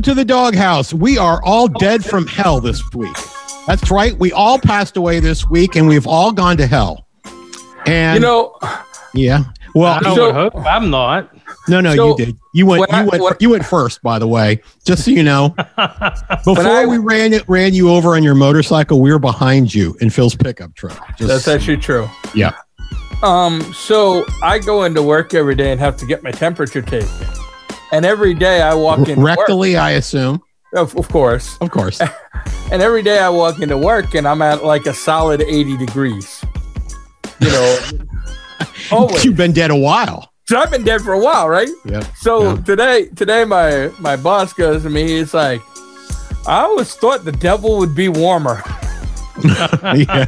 welcome to the DawgHouse. We are all dead from hell this week. That's right. We all passed away this week, and we've all gone to hell. And You know, yeah. Well, I So- would hope I'm not. no, no, so you did. You went. when You I- went. when- you went first, by the way. Just so you know. Before I- we ran it, ran you over on your motorcycle. We were behind you in Phil's pickup truck. Just, that's actually true. yeah. Um, so I go into work every day and have to get my temperature taken. And every day I walk in work, rectally, I assume. of, of course. Of course. And every day I walk into work and I'm at like a solid 80 degrees. You know, always. You've been dead a while. So I've been dead for a while, right? Yep. So Yeah. today, today my my boss goes to me. He's like, "I always thought the devil would be warmer." yeah.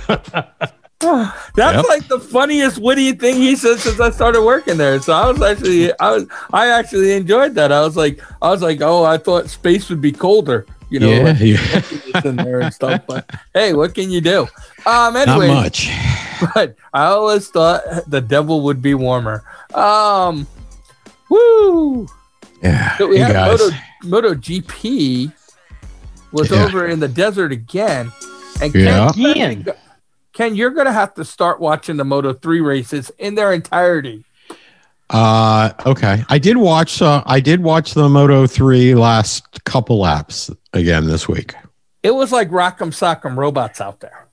That's Yep. like the funniest witty thing he said since I started working there. So I was actually, I was, I actually enjoyed that. I was like, I was like, oh, I thought space would be colder, you know, yeah. like yeah. in there and stuff. But hey, what can you do? Um, Not anyway, much. but I always thought the devil would be warmer. Um, woo. Yeah. So we you had guys. Moto Moto GP was Yeah. over in the desert again, and Yeah. Ken, Again. Ken, you're gonna have to start watching the Moto three races in their entirety. Uh, okay. I did watch. Uh, I did watch the Moto Three last couple laps again this week. It was like Rock'em Sock'em robots out there.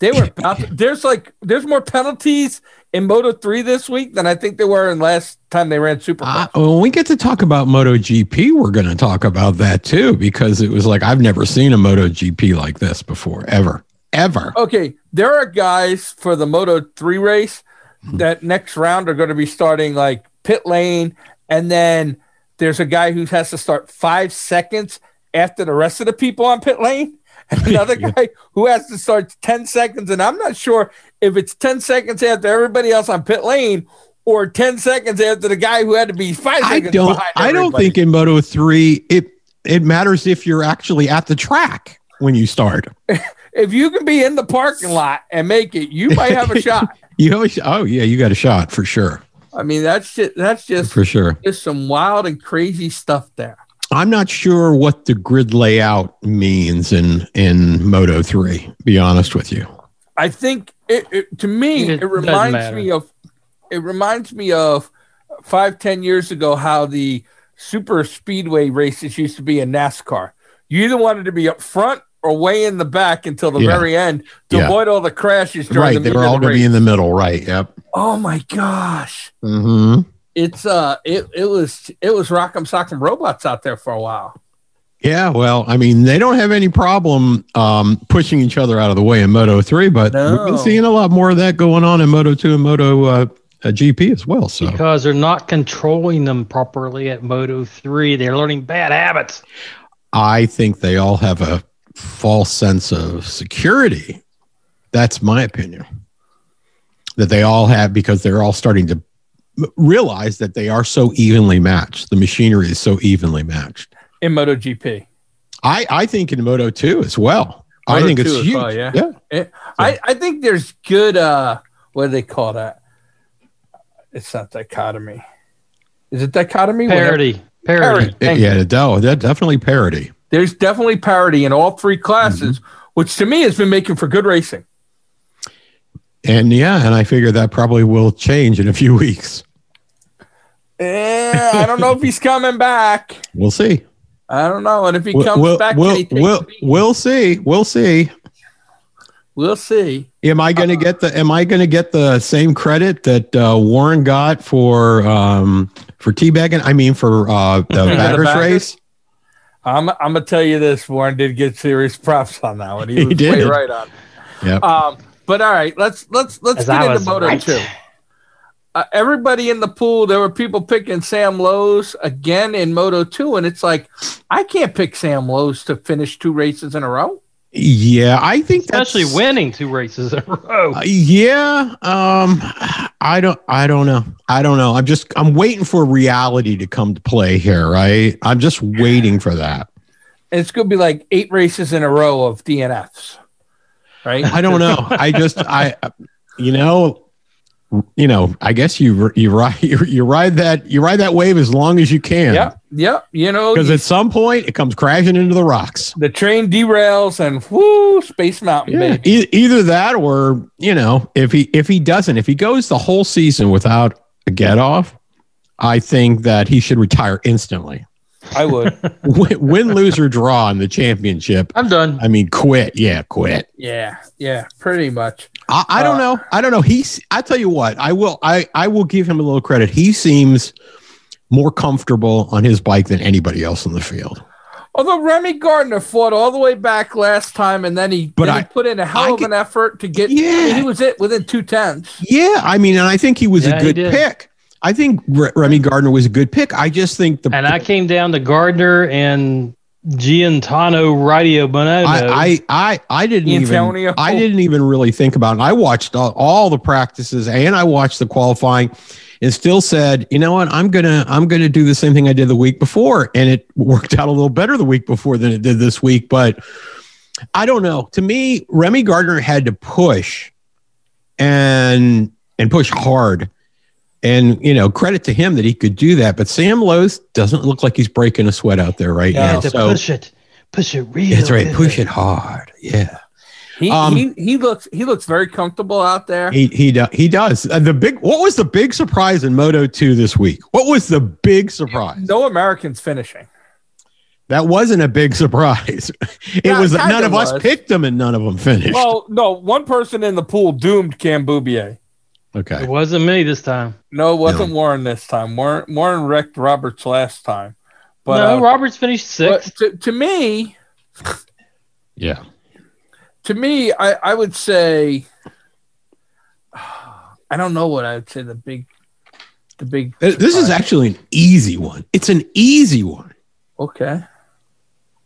They were about to, there's like there's more penalties in Moto three this week than I think there were in last time they ran Super. Uh, when we get to talk about Moto GP, we're going to talk about that too because it was like I've never seen a Moto GP like this before, ever, ever. Okay, there are guys for the Moto 3 race hmm. that next round are going to be starting like pit lane, and then there's a guy who has to start five seconds after the rest of the people on pit lane, and another Yeah. guy who has to start 10 seconds. And I'm not sure if it's 10 seconds after everybody else on pit lane or 10 seconds after the guy who had to be five I don't. I don't think in Moto Three it it matters if you're actually at the track when you start. if you can be in the parking lot and make it, you might have a shot. You always. Oh yeah, you got a shot for sure. I mean, that's just that's just For sure. Just some wild and crazy stuff there. I'm not sure what the grid layout means in in Moto 3, be honest with you. I think it, it to me It it, reminds me of it reminds me of five ten years ago how the super speedway races used to be in NASCAR. You either wanted to be up front or way in the back until the Yeah. very end to Yeah. avoid all the crashes during Right, the they meat were of all the going to be in the middle, right? Yep. Oh my gosh. Mm-hmm. It's uh it, it was it was rock'em sock'em robots out there for a while. Yeah, well, I mean, they don't have any problem um, pushing each other out of the way in Moto 3, but we've been seeing a lot more of that going on in Moto 2 and Moto uh, uh, GP as well. So Because they're not controlling them properly at Moto 3. They're learning bad habits. I think they all have a false sense of security. That's my opinion. That they all have because they're all starting to realize that they are so evenly matched. The machinery is so evenly matched. In MotoGP. I, I think in Moto 2 as well. I think it's huge. well, yeah. yeah. I, I think there's good uh what do they call that? It's not dichotomy. Is it dichotomy? Whatever. Parity. Parity. Parity. Thank yeah, no, that definitely parity. There's definitely parity in all three classes, which to me has been making for good racing. And yeah, and I figure that probably will change in a few weeks. Eh, I don't know if he's coming back. We'll see. I don't know. And if he We'll, comes we'll, back, we'll, can he take we'll, we'll see. We'll see. we'll see. Am I going to get the Am I going to get the same credit that uh, Warren got for um, for teabagging? I mean, for uh, the baggers? race. I'm, I'm gonna tell you this. Warren did get serious props on that one. He He was way right on. Yep. Um, but all right, let's let's let's As get I into Moto right. two. Uh, everybody in the pool, there were people picking Sam Lowes again in Moto 2, and it's like, I can't pick Sam Lowes to finish two races in a row. Yeah, I think that's Especially winning two races in a row. Uh, yeah, um, I don't, I don't know, I don't know. I'm just, I'm waiting for reality to come to play here, right? I'm just waiting for that. It's going to be like eight races in a row of DNFs, right? I don't know. I just, I, you know, you know, I guess you you ride you, you ride that you ride that wave as long as you can. Yep, yep. You know, Because at some point it comes crashing into the rocks. the train derails and whoo, Space Mountain, Yeah, baby. e- either that or you know, if he if he doesn't, if he goes the whole season without a get off, I think that he should retire instantly. I would. win, win, lose or draw in the championship. I'm done. I mean, quit. Yeah, quit. yeah, yeah, pretty much. I, I don't Uh, know. I don't know. He's. I tell you what. I will. I I will give him a little credit. He seems more comfortable on his bike than anybody else in the field. Although Remy Gardner fought all the way back last time, and then he, But then I- he put in a hell I of get- an effort to get. Yeah. he was it within two tenths. Yeah, I mean, and I think he was Yeah, a good pick. I think Re- Remy Gardner was a good pick. I just think the And I came down to Gardner and Giantano Radio Bonomo. I, I, I, I didn't Antonio. even I didn't even really think about it. I watched all, all the practices and I watched the qualifying and still said, you know what, I'm gonna I'm gonna do the same thing I did the week before. And it worked out a little better the week before than it did this week. But I don't know. To me, Remy Gardner had to push and and push hard. And you know, credit to him that he could do that. But Sam Lowes doesn't look like he's breaking a sweat out there right Yeah, now. had to So push it, push it real. that's right. good. Push it hard. Yeah. He, Um, he he looks he looks very comfortable out there. He he do, he does. Uh, the big what was the big surprise in Moto 2 this week? What was the big surprise? No Americans finishing. That wasn't a big surprise. it Yeah, was none kinda of us picked them and none of them finished. Well, no, one person in the pool doomed Cam Beaubier. Okay. It wasn't me this time. No, it wasn't Warren this time. Warren Warren wrecked Roberts last time. But no, uh, Roberts finished sixth. to, to me, Yeah. to me, I, I would say I don't know what I would say the big the big Th- This is actually an easy one. It's an easy one. okay.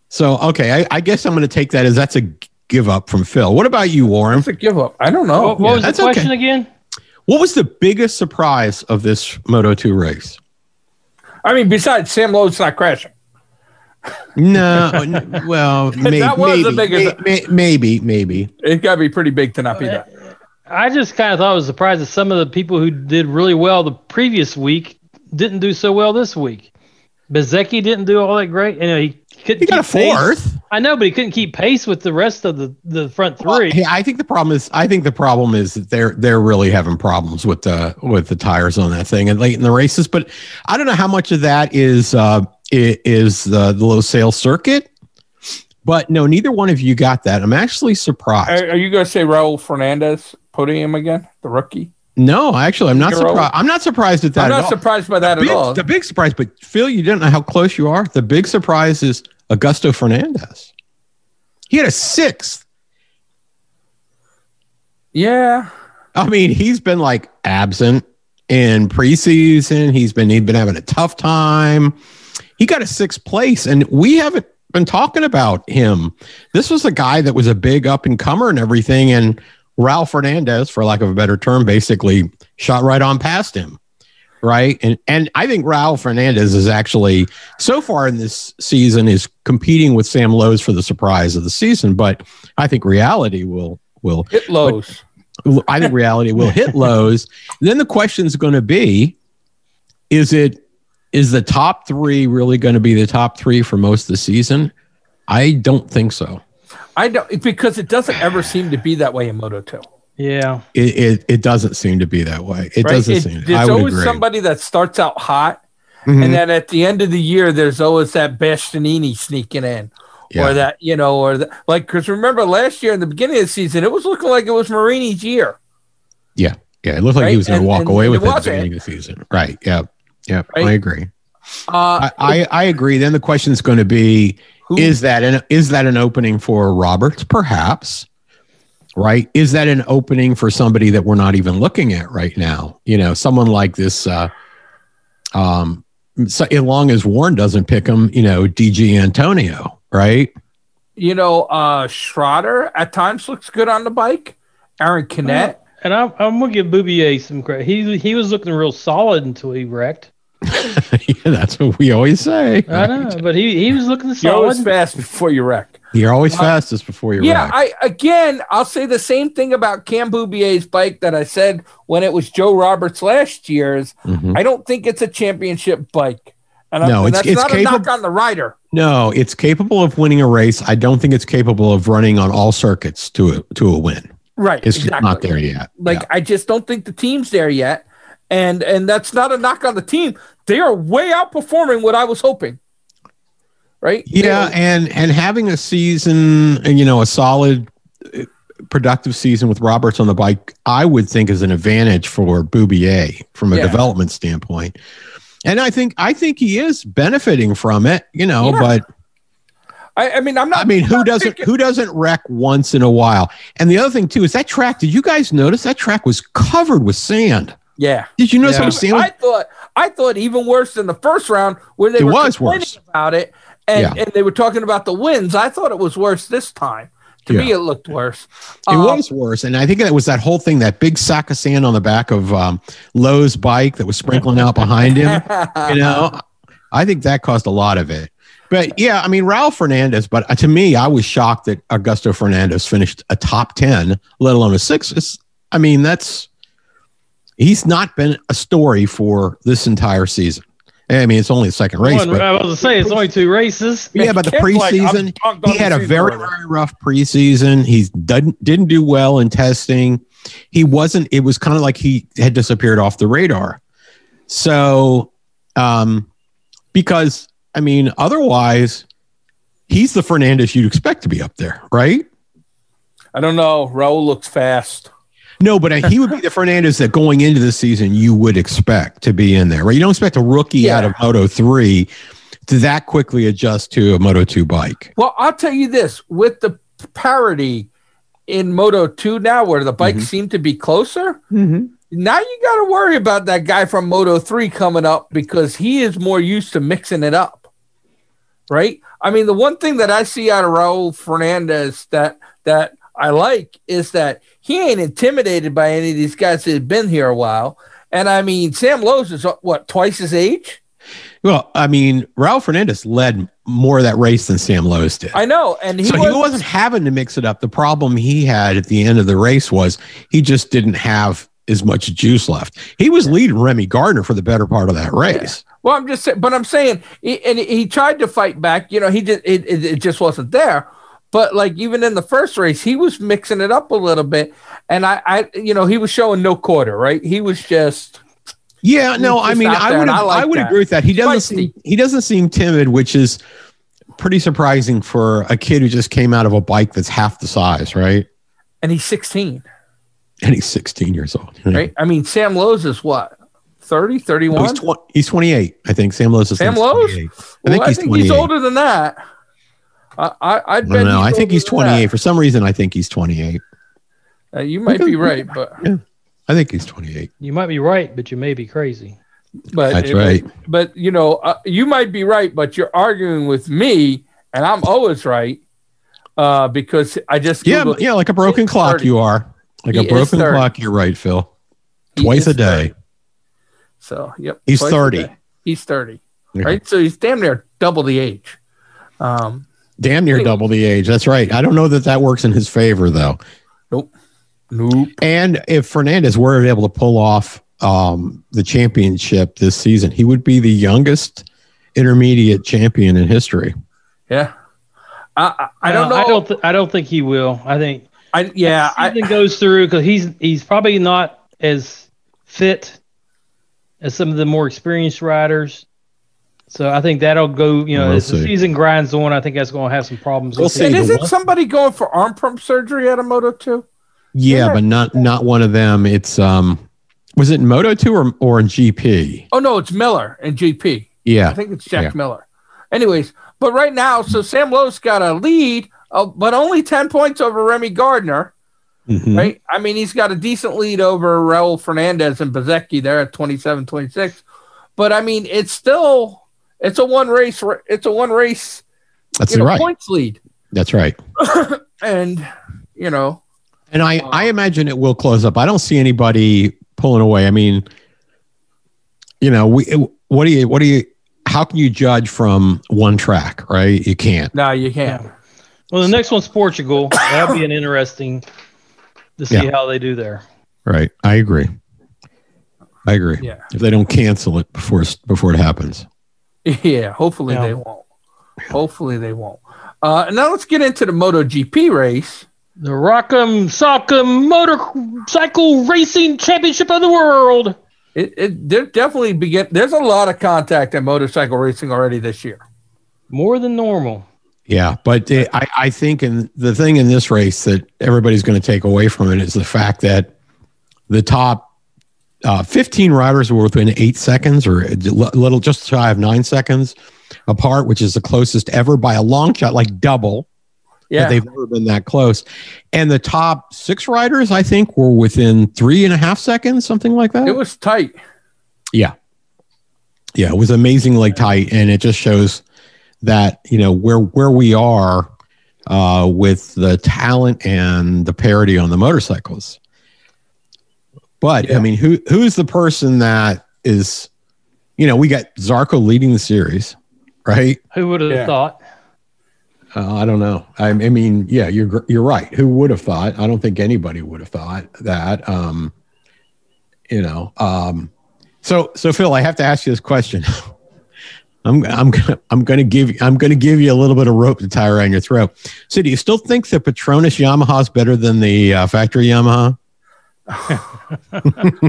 So okay, I, I guess I'm going to take that as that's a give up from Phil. What about you, Warren? It's a give up. I don't know. what what yeah, was the question okay. again? What was the biggest surprise of this Moto 2 race? I mean, besides Sam Lowes not crashing. No, n- well, may, That was the maybe, biggest- may- may- maybe, maybe. It's got to be pretty big to not be that. I just kind of thought I was surprised that some of the people who did really well the previous week didn't do so well this week. Bezzecchi didn't do all that great. You know, he couldn't. He got a keep pace. Fourth. I know, but he couldn't keep pace with the rest of the, the front three. hey, I think the problem is I think the problem is that they're they're really having problems with the with the tires on that thing and late in the races. But I don't know how much of that is uh, is the, the Losail circuit. But no, neither one of you got that. I'm actually surprised. Are, are you going to say Raul Fernandez podium again, the rookie? no, actually, I'm not Zero. surprised. I'm not surprised at that. I'm at not all. surprised by that big, at all. The big surprise, but Phil, you didn't know how close you are. The big surprise is Augusto Fernandez. He had a sixth. yeah. I mean, he's been like absent in preseason. He's been he's been having a tough time. He got a sixth place, and we haven't been talking about him. This was a guy that was a big up and comer and everything, and Raul Fernandez, for lack of a better term, basically shot right on past him. Right. And and I think Raul Fernandez is actually so far in this season is competing with Sam Lowes for the surprise of the season, but I think reality will will Hit Lowes. I think reality will hit Lowes. Then the question is going to be: Is it is the top three really going to be the top three for most of the season? I don't think so. I don't because it doesn't ever seem to be that way in Moto 2. Yeah. It it, it doesn't seem to be that way. It Right? doesn't It- seem. there's I would always agree. somebody that starts out hot, Mhm. and then at the end of the year, there's always that Bastianini sneaking in, Yeah. or that you know, or the, like because remember last year in the beginning of the season, it was looking like it was Marini's year. yeah, yeah. It looked like he was going to walk and away with it at the beginning of the season. Right. Yeah. Yeah. I agree. Uh, I, I I agree. Then the question is going to be: who- Is that an is that an opening for Roberts? Perhaps. Right? Is that an opening for somebody that we're not even looking at right now? You know, someone like this. Uh, um, so as long as Warren doesn't pick him, you know, DG Antonio, right? you know, uh, Schrötter at times looks good on the bike. Aron Canet. And I'm, I'm gonna give Beaubier some credit. He he was looking real solid until he wrecked. yeah, that's what we always say. I don't know, but he, he was looking the same. You're always fast before you wreck. You're always fastest before you're Yeah, wrecked. I again, I'll say the same thing about Cam Beaubier's bike that I said when it was Joe Roberts last year's. Mhm. I don't think it's a championship bike, and, I- No, and it's- that's it's not a knock capable- on the rider. No, it's capable of winning a race. I don't think it's capable of running on all circuits to a, to a win. Right, It's just not there yet. Like Yeah. I just don't think the team's there yet, and and that's not a knock on the team. They are way outperforming what I was hoping. Right? Yeah, and and having a season, you know, a solid, uh, productive season with Roberts on the bike, I would think is an advantage for Beaubier from a Yeah. development standpoint. And I think I think he is benefiting from it, you know. Yeah. But I, I mean, I'm not. I mean, who doesn't picking- who doesn't wreck once in a while? And the other thing too is that track. Did you guys notice that track was covered with sand? Yeah. Did you notice Yeah. how much sand? was- I thought I thought even worse than the first round where they It were was complaining worse. about it and, Yeah. and they were talking about the wins. I thought it was worse this time. To me, it looked worse. It Um, was worse, and I think that was that whole thing, that big sack of sand on the back of um, Lowe's bike that was sprinkling out behind him. you know, I think that caused a lot of it. But yeah, I mean, Raul Fernandez. But to me, I was shocked that Augusto Fernandez finished a top ten, let alone a six. It's, I mean, that's he's not been a story for this entire season. I mean, it's only the second race, One- but I was going to say, it's only two races. yeah, but the Ken's like, preseason, he had a very, already. very rough preseason. He didn't didn't do well in testing. He wasn't. It was kind of like he had disappeared off the radar. So, um, because I mean, otherwise, he's the Fernandez you'd expect to be up there, right? I don't know. Raul looks fast. No, but he would be the Fernandez that going into the season you would expect to be in there, right? You don't expect a rookie Yeah. out of Moto three to that quickly adjust to a Moto two bike. Well, I'll tell you this: with the parity in Moto Two now, where the bikes Mm-hmm. seem to be closer, now you got to worry about that guy from Moto 3 coming up because he is more used to mixing it up. Right? I mean, the one thing that I see out of Raul Fernandez that that I like is that he ain't intimidated by any of these guys that have been here a while. And I mean, Sam Lowes is what, twice his age? Well, I mean, Raul Fernandez led more of that race than Sam Lowes did. I know. And he, so was, he wasn't having to mix it up. The problem he had at the end of the race was he just didn't have as much juice left. He was leading Remy Gardner for the better part of that race. Well, I'm just saying, but I'm saying, he, and he tried to fight back. You know, he just it, it, it just wasn't there. But like even in the first race, he was mixing it up a little bit, and I, I, you know, he was showing no quarter. Right? He was just Yeah, no, He's I mean, I would I I, would that. agree with that. He doesn't seem he doesn't seem timid, which is pretty surprising for a kid who just came out of a bike that's half the size, right? and he's 16. And he's 16 years old. know? Right? I mean, Sam Lowes is what 30, 31. No, he's, tw- he's 28, I think. Sam Lowes is Sam 28. Lowes? I Well, think I think he's older than that. I, I, I'd I don't know. I think he's than that. 28. For some reason, I think he's 28. Uh, you might be right, but I think he's 28. You might be right, but you may be crazy. but That's right. But you know, uh, you might be right, but you're arguing with me, and I'm always right uh, because I just Yeah, Googled- yeah, like a broken clock, 30. you are. Like He a broken clock, you're right, Phil. Twice a day. So yep, He's 30. He's thirty, Yeah. right? So he's damn near double the age. Um, Damn near double the age. That's right. I don't know that that works in his favor, though. nope, nope. And if Fernandez were able to pull off um, the championship this season, he would be the youngest intermediate champion in history. Yeah, I I, I don't Uh, know. I don't. Th- I don't think he will. I think I, yeah, I, think goes through because he's he's probably not as fit as some of the more experienced riders. So I think that'll go. You know, We'll as the see. season grinds on, I think that's going to have some problems. We'll with see. it. and isn't somebody going for arm pump surgery at a Moto two? Yeah, Yeah. but not not one of them. It's um, was it in Moto two or or in GP? Oh no, it's Miller and GP. Yeah, I think it's Jack Yeah. Miller. Anyways, but right now, so Sam Lowes got a lead, uh, but only 10 points over Remy Gardner, Mhm. right? I mean, he's got a decent lead over Raul Fernandez and Bezzecchi there at 27 26. But I mean, it's still it's a one race it's a one race That's you know, right. points lead. That's right. And you know, And I, I imagine it will close up. I don't see anybody pulling away. I mean, you know, we what do you what do you how can you judge from one track, right? You can't. No, you can't. Well, the next one's Portugal. That'll be an interesting to see Yeah. how they do there. Right. I agree. I agree. Yeah. If they don't cancel it before before it happens. Yeah, hopefully Yeah. they won't. Hopefully they won't. Uh, now let's get into the MotoGP race. The Rock'em Sock'em Motorcycle Racing Championship of the World. It, it there definitely begin. There's a lot of contact in motorcycle racing already this year. More than normal. Yeah, but uh, I, I think in the thing in this race that everybody's going to take away from it is the fact that the top uh, 15 riders were within eight seconds or a little just shy of nine seconds apart, which is the closest ever by a long shot, like double. but Yeah, they've never been that close. And the top six riders, I think, were within three and a half seconds, something like that. it was tight. Yeah. Yeah, it was amazingly tight and it just shows that, you know, where where we are uh with the talent and the parity on the motorcycles. But Yeah. I mean, who who's the person that is you know, we got Zarco leading the series, right? Who would have Yeah. thought? Uh, I don't know. I, I mean, yeah, you're you're right. Who would have thought? I don't think anybody would have thought that. Um, you know. Um, so so Phil, I have to ask you this question. I'm I'm gonna I'm gonna give I'm gonna give you a little bit of rope to tie around your throat. So, do you still think the Petronas Yamaha is better than the uh, factory Yamaha?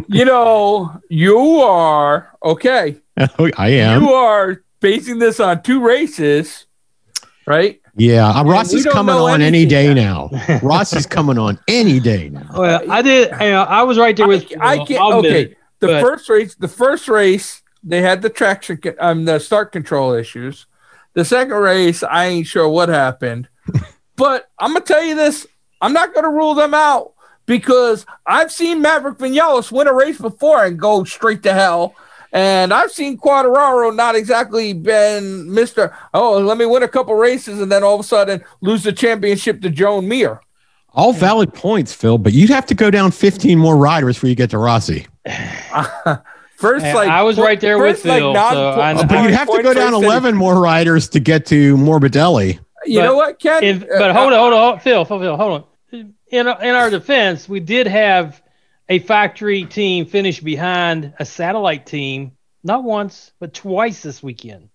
You know, you are okay. I am. You are basing this on two races, right? Yeah, uh, we Rossi's don't coming on any day yet. now. Rossi's coming on any day now. Well, I did. You know, I was right there with. I, I can't. I'll okay, it. the but- first race, the first race, they had the traction, co- um, the start control issues. The second race, I ain't sure what happened, but I'm gonna tell you this: I'm not gonna rule them out because I've seen Maverick Vinales win a race before and go straight to hell. And I've seen Quartararo not exactly been Mr. Oh, let me win a couple races and then all of a sudden lose the championship to Joan Mir. All valid points, Phil, but you'd have to go down 15 more riders before you get to Rossi. First, Hey, like I was right there with first, like, Phil, non- so I know. Oh, but you'd have to go down race finish. 11 more riders to get to Morbidelli. You But know what, Ken? In, Uh, but hold on, hold on, hold on, Phil, Phil, Phil, hold on. In our, in our defense, we did have a factory team finish behind a satellite team, not once but twice this weekend.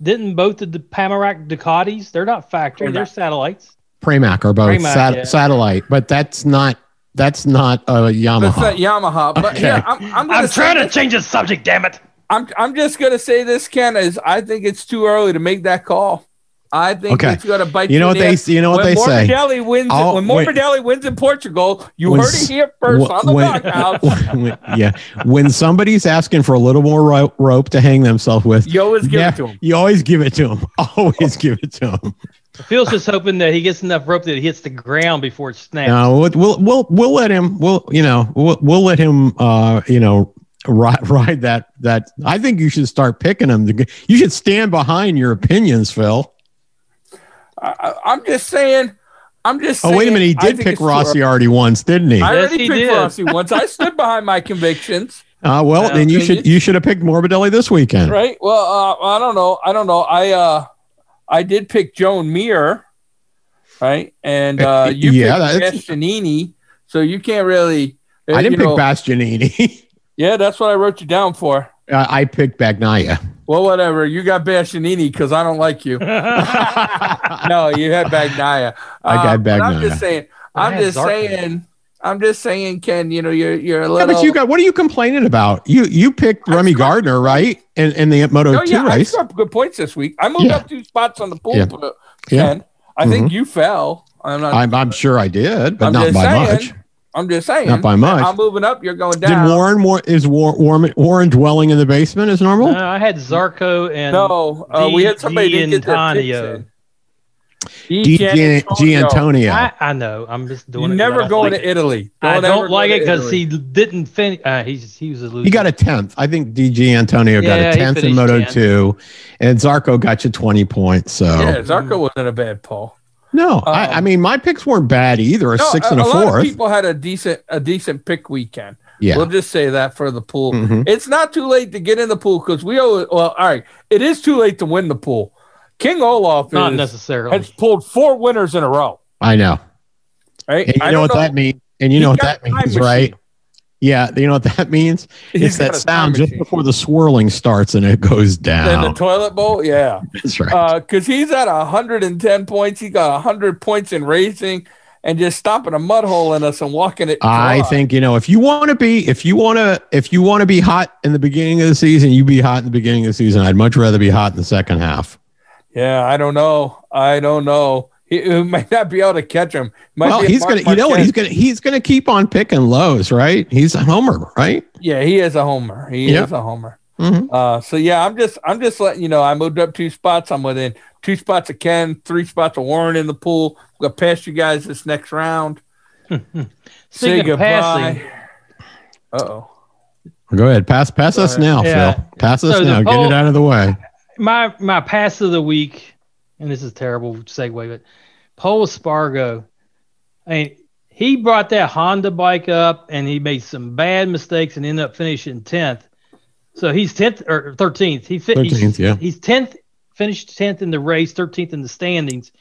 Didn't both of the Pramac Ducatis? They're not factory; they're satellites. Pramac are both Pramac, sat- yeah. satellite, but that's not that's not a Yamaha. That's not Yamaha. But Okay. yeah, I'm, I'm, I'm say trying to this- change the subject. Damn it! I'm, I'm just gonna say this, Ken. Is I think it's too early to make that call. I think Okay. it's gonna bite. You know what the they ass. you know what when they say. Morbidelli wins, I'll- when wait. Morbidelli wins in Portugal, you When heard it here first on the when- knockout. when- yeah, when somebody's asking for a little more ro- rope to hang themselves with, You always give yeah, it to him. you always give it to them. Always give it to them. Phil's just hoping that he gets enough rope that it hits the ground before it snaps. No, we'll, we'll we'll we'll let him. We'll you know we'll we'll let him. Uh, you know. Ride, ride that that I think you should start picking them. You should stand behind your opinions, Phil. I, I- I'm just saying. I'm just. Oh, wait a minute. He did pick Rossi already once, didn't he? I Yes, already he picked did. Rossi once. I stood behind my convictions. Uh, well, Yeah, then you opinion. should you should have picked Morbidelli this weekend. Right. Well, uh, I don't know. I don't know. I uh, I did pick Joan Mir, right? And uh, you Yeah, picked Bastianini, so you can't really. uh, I didn't pick know- Bastianini. Yeah, that's what I wrote you down for. uh, I picked Bagnaia. Well, whatever. You got Bastianini because I don't like you. no, you had Bagnaia. I got Uh, but I'm just saying. I'm just Zarco. saying. I'm just saying, Ken. You know, you're you're a Yeah, little. but you got what are you complaining about? You you picked I Remy scored- Gardner, right? In in the Moto Oh two yeah, I race. scored good points this week. I moved Yeah. up two spots on the pool. Yeah. but- Yeah. Ken. I think you fell. I'm not. I'm I'm sure I did, but I'm not by saying. much. I'm just saying. Not by much. I'm moving up. You're going down. Did down. Warren War, is War, Warren Warren dwelling in the basement as normal? No, I had Zarco and no, uh, we had somebody Di didn't get their picks Antonio. in. D. Gian- Giantonio. I, I know. I'm just doing You're it. never 'cause I going like to Italy. I don't like it because he didn't finish. Uh, he's he was a loser. He got a tenth. I think DG Antonio got Yeah, a tenth in Moto 10th. two, and Zarco got you twenty points. So Yeah, Zarco wasn't a bad pull. No, I, Um, I mean my picks weren't bad either. A No, six and a, a lot of people had a decent a decent pick weekend. Yeah. We'll just say that for the pool. Mhm. It's not too late to get in the pool because we owe. Well, all right, it is too late to win the pool. King Olaf Not is, necessarily. has pulled four winners in a row. I know. Right? And you I know don't what that means? And you He's know what that means, machine. right? Yeah, you know what that means? He's it's that sound just before the swirling starts and it goes down. In the toilet bowl, yeah. That's right. Uh, because he's at 110 points. He got 100 points in racing and just stomping a mud hole in us and walking it. I think you know if you want to be if you want to if you want to be hot in the beginning of the season, you be hot in the beginning of the season. I'd much rather be hot in the second half. Yeah, I don't know. I don't know. He, he might not be able to catch him. Might well, be he's gonna you know what? He's gonna he's gonna keep on picking Lowes, right? He's a homer, right? Yeah, he is a homer. He Yeah. is a homer. Mhm. Uh, so yeah, I'm just I'm just letting you know I moved up two spots. I'm within two spots of Ken, three spots of Warren in the pool. I'm gonna pass you guys this next round. Say Speaking of goodbye. Uh oh. Go ahead, pass pass Go us ahead. now, Yeah. Phil. Pass us So the now. Get it out of the way. my my pass of the week, and this is a terrible segue, but Pol Espargaro. I mean, he brought that Honda bike up, and he made some bad mistakes and ended up finishing tenth. So he's tenth or thirteenth. He fi- he's- 13th, yeah. He's tenth, finished tenth in the race, thirteenth in the standings,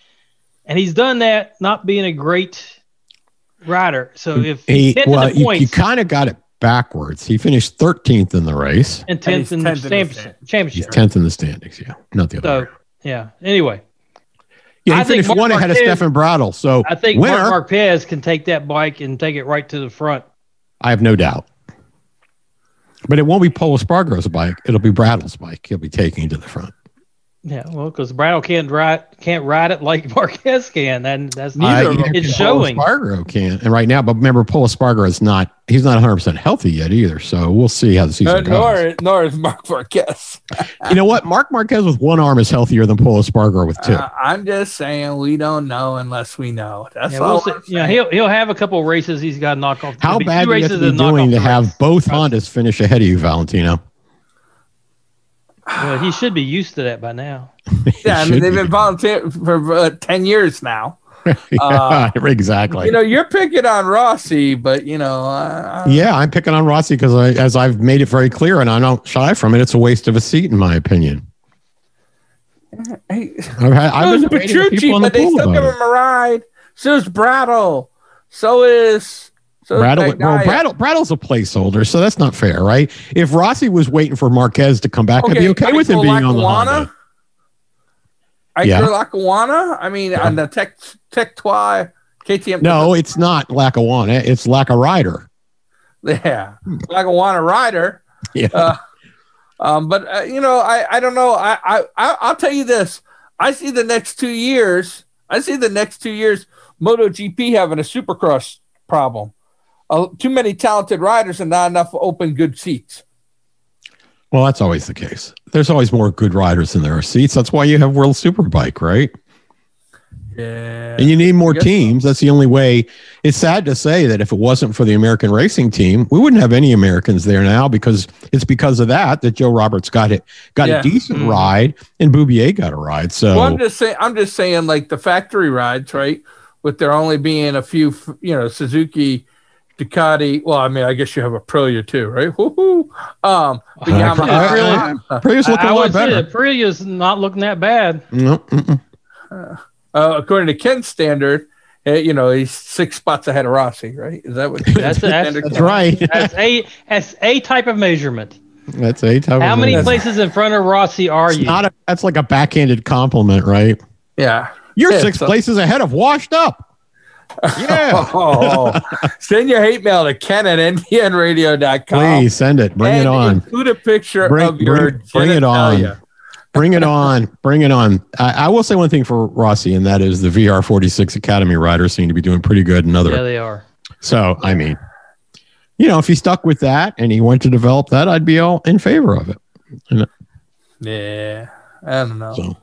and he's done that not being a great rider. So if He well, you, you kind of got it backwards. He finished 13th in the race. and tenth he's in the 10th in the championship, stand- He's championship. 10th in the standings. Yeah, not the other. So way. yeah. Anyway. Yeah, he I think finished Mark one ahead of Stefan Bradl. So I think winner, Marc Marquez can take that bike and take it right to the front. I have no doubt. But it won't be Pol Espargaro's bike. It'll be Bradl's bike. He'll be taking it to the front. Yeah, well, because Bradl can't ride can't ride it like Marquez can, and that's Neither Uh, of them it's Polo showing. Spargo can, and right now, but remember, Pol Espargaro is not. He's not 100 percent healthy yet either. So we'll see how the Uh, season goes. nor nor is Marc Marquez. you know what? Marc Marquez with one arm is healthier than Pol Espargaro with two. Uh, I'm just saying we don't know unless we know. That's Yeah, all. we'll see. I'm yeah, saying. he'll he'll have a couple races he's got to knock off. how There'll bad two do you have to be doing to the have both Hondas finish ahead of you, Valentino? Well, he should be used to that by now. yeah, I mean they've be. been volunteering for uh, ten years now. Yeah, uh, exactly. You know, you're picking on Rossi, but you know, uh, Yeah, I'm picking on Rossi because I, as I've made it very clear, and I don't shy from it, it's a waste of a seat, in my opinion. hey, I've had, so I've been debating Petrucci, people the but they pool still give him a ride. So is Bradl. So is so Bradl, well. Bradl, Bradl's a placeholder, so that's not fair, right? If Rossi was waiting for Marquez to come back, I'd be okay with him being on the Lackawanna? Honda. Iker Yeah. Lackawanna? I mean, Yeah. on the Tech Tech Twi KTM. No, it's not Lackawanna. It's Lack a Rider. Yeah, Lackawanna rider. Yeah. Uh, um, but uh, you know, I I don't know. I, I I I'll tell you this. I see the next two years. I see the next two years. MotoGP having a Supercross problem. Uh, too many talented riders and not enough open good seats. Well, that's always the case. There's always more good riders than there are seats. That's why you have World Superbike, right? Yeah. And you need more guess so. teams. That's the only way. It's sad to say that if it wasn't for the American racing team, we wouldn't have any Americans there now because it's because of that that Joe Roberts got it, got Yeah. a decent Mhm. ride, and Beaubier got a ride. So Well, I'm just saying. I'm just saying, like the factory rides, right? With there only being a few, you know, Suzuki, Ducati. Well, I mean, I guess you have a Aprilia too, right? Woohoo! Um, the Uh, Yamaha. Aprilia. Aprilia's looking I a lot would say better. Aprilia's not looking that bad. No. Uh, according to Ken's standard, uh, you know, he's six spots ahead of Rossi, right? Is that what That's- that's- standard that's counts? right. That's a that's a type of measurement. That's a type How of many measure. places in front of Rossi are It's you? not a, that's like a backhanded compliment, right? Yeah. You're Yeah, six so- places ahead of washed up. Yeah. Oh, send your hate mail to Ken at ntnradio.com. Please send it. Bring it on. Include a picture Bring- of your bring- bring it on. Bring it on. Bring it on. I, I will say one thing for Rossi, and that is the VR46 Academy riders seem to be doing pretty good in other. yeah, they are. So, I mean, you know, if he stuck with that and he went to develop that, I'd be all in favor of it. Uh, yeah. I don't know. So,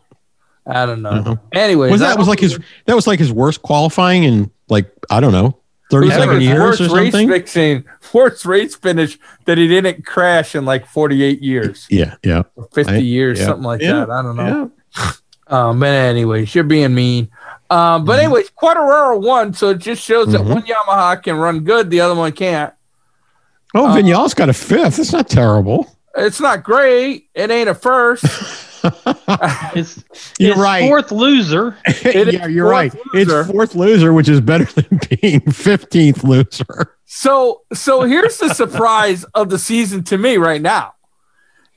I don't know. Anyway, was that was like his that was like his worst qualifying in like I don't know thirty That second was years worst or race something. fixing, worst race finish that he didn't crash in like 48 years, Yeah, yeah, or 50 I- years, yeah. something like Yeah. that. I don't know. yeah. Um, but anyways, you're being mean. Um, but Mhm. anyways, Quartararo won, so it just shows that one Yamaha can run good, the other one can't. Oh, Uh, Vinales got a fifth. It's not terrible. It's not great. It ain't a first. It's You're it's right. fourth loser. It is yeah, you're right. loser. It's fourth loser, which is better than being 15th loser. So so here's the surprise of the season to me right now.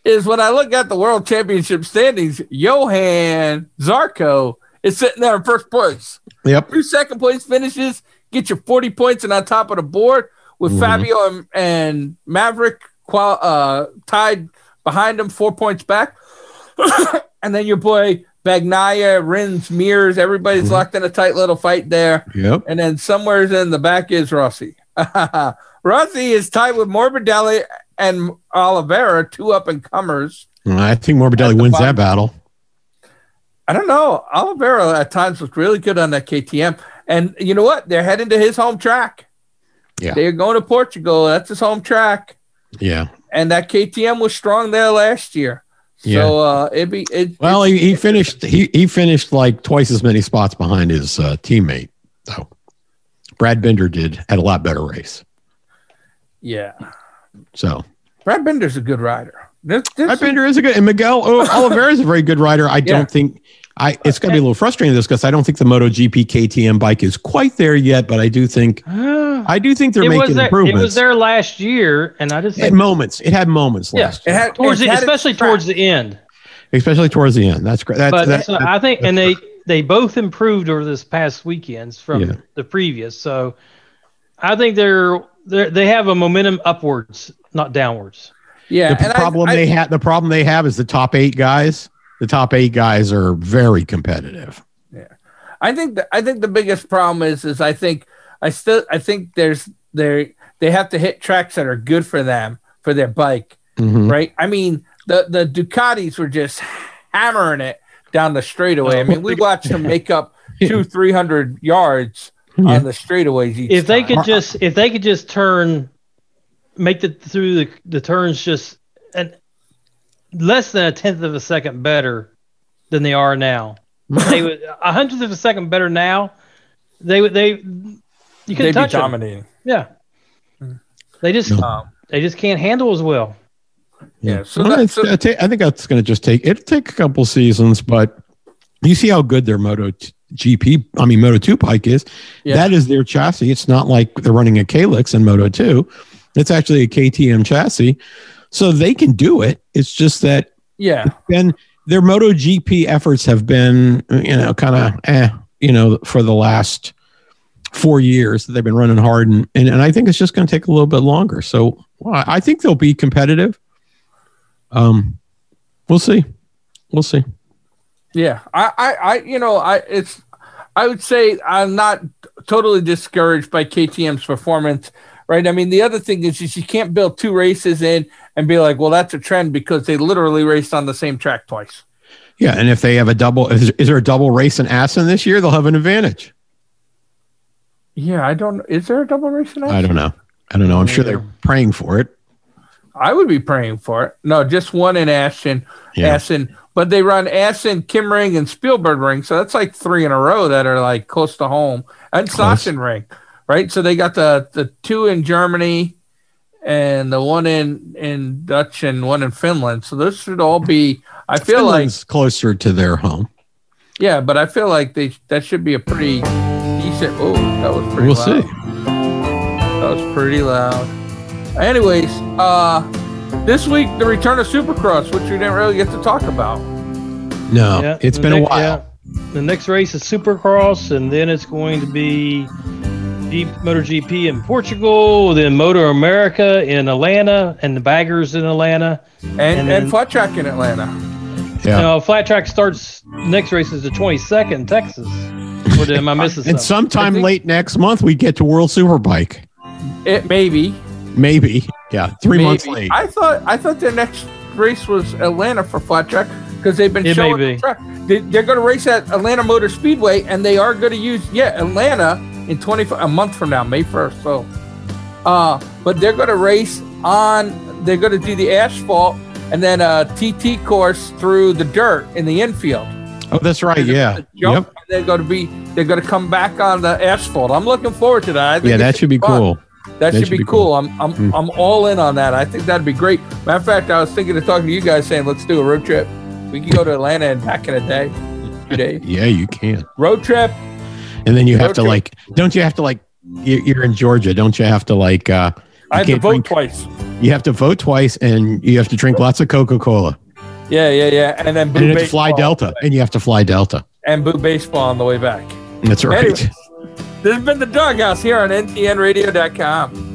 Is when I look at the world championship standings, Johann Zarco is sitting there in first place. Yep. Two second place finishes, get you 40 points and on top of the board with Mhm. Fabio and, and Maverick qual- uh, tied behind him, four points back. and then your boy Bagnaia, Rins, Mears, everybody's Mhm. locked in a tight little fight there. Yep. And then somewhere in the back is Rossi. Rossi is tied with Morbidelli and Oliveira, two up and comers. I think Morbidelli wins bottom. that battle. I don't know. Oliveira at times looked really good on that KTM. And you know what? They're heading to his home track. Yeah. They're going to Portugal. That's his home track. Yeah. And that KTM was strong there last year. Yeah. So uh it'd be it, Well, it's- he, he finished he, he finished like twice as many spots behind his uh, teammate. So Brad Binder did had a lot better race. yeah. So Brad Binder's a good rider. This, this, Brad Binder is a good and Miguel oh, Oliveira is a very good rider. I Yeah. don't think I it's gonna be a little frustrating this because I don't think the MotoGP KTM bike is quite there yet, but I do think Uh, I do think they're it making there, it was there last year, and I just At moments. It had moments Yeah, last it year. had, towards it the, had especially track. towards the end. especially towards the end. That's great. That's But that, so I think, and they they both improved over this past weekends from Yeah. the previous. So I think they're they they have a momentum upwards, not downwards. Yeah. the and I- problem I- they have the problem they have is the top eight guys. The top eight guys are very competitive. Yeah, I think the, I think the biggest problem is is I think I still I think there's they they have to hit tracks that are good for them for their bike, Mhm. right? I mean the the Ducatis were just hammering it down the straightaway. I mean we watched them make up two three hundred yards Yeah. on the straightaways each. If they time. could just if they could just turn, make the through the the turns just an less than a tenth of a second better than they are now. they would a hundredth of a second better now. They would they you they'd can be touch them. dominating. Yeah. They just Um, they just can't handle as well. yeah. So, Well, that, so I ta- I think that's going to just take it'll take a couple seasons, but you see how good their Moto t- GP, I mean Moto Two bike is. Yeah. That is their chassis. It's not like they're running a Kalex in Moto Two. It's actually a KTM chassis, so they can do it. It's just that yeah. been their Moto GP efforts have been you know kind of eh you know for the last four years that they've been running hard and and, and I think it's just going to take a little bit longer. So well, I I think they'll be competitive. Um, we'll see, we'll see. Yeah, I, I, I, you know, I, it's, I would say I'm not totally discouraged by KTM's performance, right? I mean, the other thing is, is you can't build two races in and be like, well, that's a trend because they literally raced on the same track twice. Yeah, and if they have a double, is, is there a double race in Assen this year? They'll have an advantage. Yeah, I don't. Is there a double race in that? I don't know. I don't know. I'm sure they're praying for it. I would be praying for it. No, just one in Assen, Yeah. But they run Assen, Kim Ring, and Spielberg Ring, so that's like three in a row that are like close to home, and. Sachsen Ring, right? So they got the the two in Germany, and the one in in Dutch and one in Finland. So those should all be. I feel like. Closer to their home. yeah, but I feel like they that should be a pretty decent. Oh, that was pretty. We'll loud. see. That was pretty loud. Anyways, uh, this week the return of Supercross, which we didn't really get to talk about. No, Yeah, it's the been a while. yeah. The next race is Supercross, and then it's going to be G- MotoGP in Portugal, then MotoAmerica in Atlanta, and the Baggers in Atlanta. And And and, flat track in Atlanta. Yeah. Now, flat track starts. Next race is the 22nd Texas. Or am I missing and something? sometime think- late next month, we get to World Superbike. It maybe Maybe. Yeah. Three maybe. months late. I thought I thought their next race was Atlanta for flat track because they've been It showing be. the track. They, they're going to race at Atlanta Motor Speedway, and they are going to use yeah Atlanta in twenty a month from now, May first. So, uh, but they're going to race on. They're going to do the asphalt and then a TT course through the dirt in the infield. oh, that's right. Yeah. Jump, Yep. and they're going to be. They're going to come back on the asphalt. I'm looking forward to that. I think Yeah, that should be fun. cool. That, should, be, cool. I'm I'm Hmm. I'm all in on that. I think that'd be great. Matter of fact, I was thinking of talking to you guys, saying let's do a road trip. We can go to Atlanta and back in a day, two days. Yeah, you can. Road trip. And then you have Road to like, don't you have to like, you- you're in Georgia, don't you have to like, uh, I have to vote drink- twice. you have to vote twice and you have to drink lots of Coca Cola. Yeah, yeah, yeah. And then And you fly Delta. And you have to fly Delta. and boo baseball on the way back. That's right. Anyways, this has been the DawgHouse here on ntnradio.com.